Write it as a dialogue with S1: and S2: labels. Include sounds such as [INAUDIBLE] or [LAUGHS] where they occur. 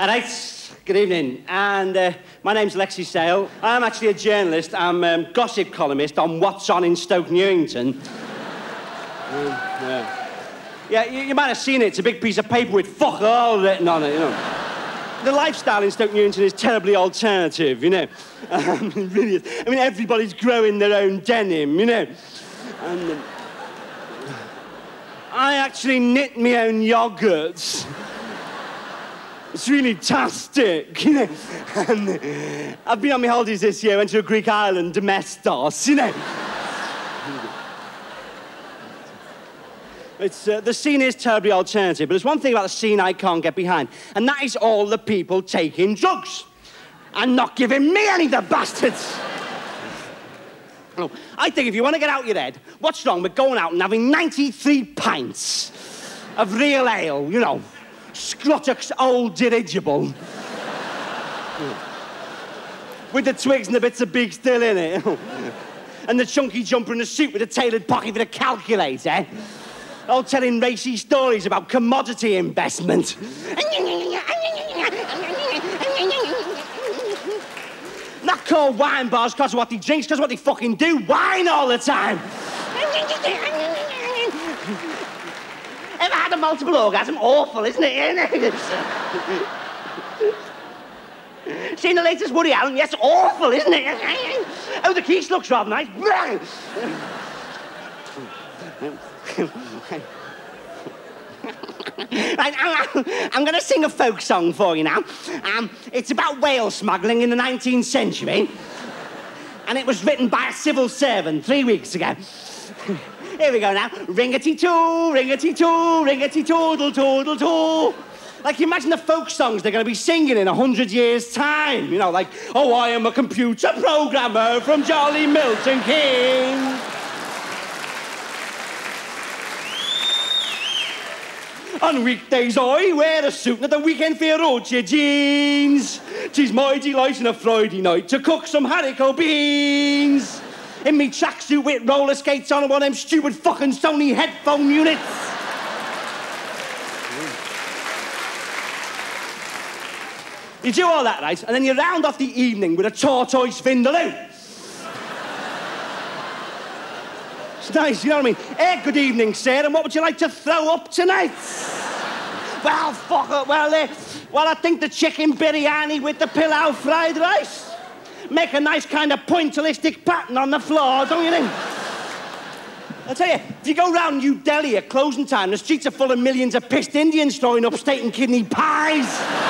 S1: All right, good evening. And uh, my name's Alexei Sayle. I'm actually a journalist. I'm a um, gossip columnist on What's On in Stoke Newington. [LAUGHS] Yeah, yeah you, you, might have seen it. It's a big piece of paper with fuck all written on it, you know. The lifestyle in Stoke Newington is terribly alternative, you know. [LAUGHS] Um, really is. I mean, everybody's growing their own denim, you know. And, um, I actually knit my own yogurts. [LAUGHS] It's really fantastic, you know. And I've been on my holidays this year, went to a Greek island, Domestos, you know. [LAUGHS] It's, uh, the scene is terribly alternative, but there's one thing about the scene I can't get behind, and that is all the people taking drugs and not giving me any, the bastards. I think if you want to get out your head, what's wrong with going out and having 93 pints of real ale, you know, Scrottock's old dirigible. with the twigs and the bits of beak still in it. and the chunky jumper and the suit with a tailored pocket for the calculator all telling racy stories about commodity investment. Not called wine bars because of what they drinks, because what they fucking do. Wine all the time. Ever had a multiple orgasm? Awful, isn't it? Seen the latest Woody Allen? Yes, awful, isn't it? Oh, the quiche looks rather nice. right I'm going to sing a folk song for you now. Um, it's about whale smuggling in the 19th century. And it was written by a civil servant three weeks ago. Here we go now. Ringety too, ringety too, ringety toodle too. Like, imagine the folk songs they're going to be singing in a hundred years' time. You know, like, oh, I am a computer programmer from Jolly Milton Keynes. On weekdays I wear a suit and the weekend Fiorucci jeans. Tis my delight on a Friday night to cook some haricot beans. In me tracksuit with roller skates on and one of them stupid fucking Sony headphone units. You do all that, right? And then you round off the evening with a tortoise vindaloo. It's nice, you know what I mean? Hey, good evening, sir, and what would you like to throw up tonight? well, fuck it. Well, uh, well, I think the chicken biryani with the pilau fried rice. Make a nice kind of pointillistic pattern on the floor, don't you think? I'll tell you, if you go round New Delhi at closing time, the streets are full of millions of pissed Indians throwing up steak and kidney pies.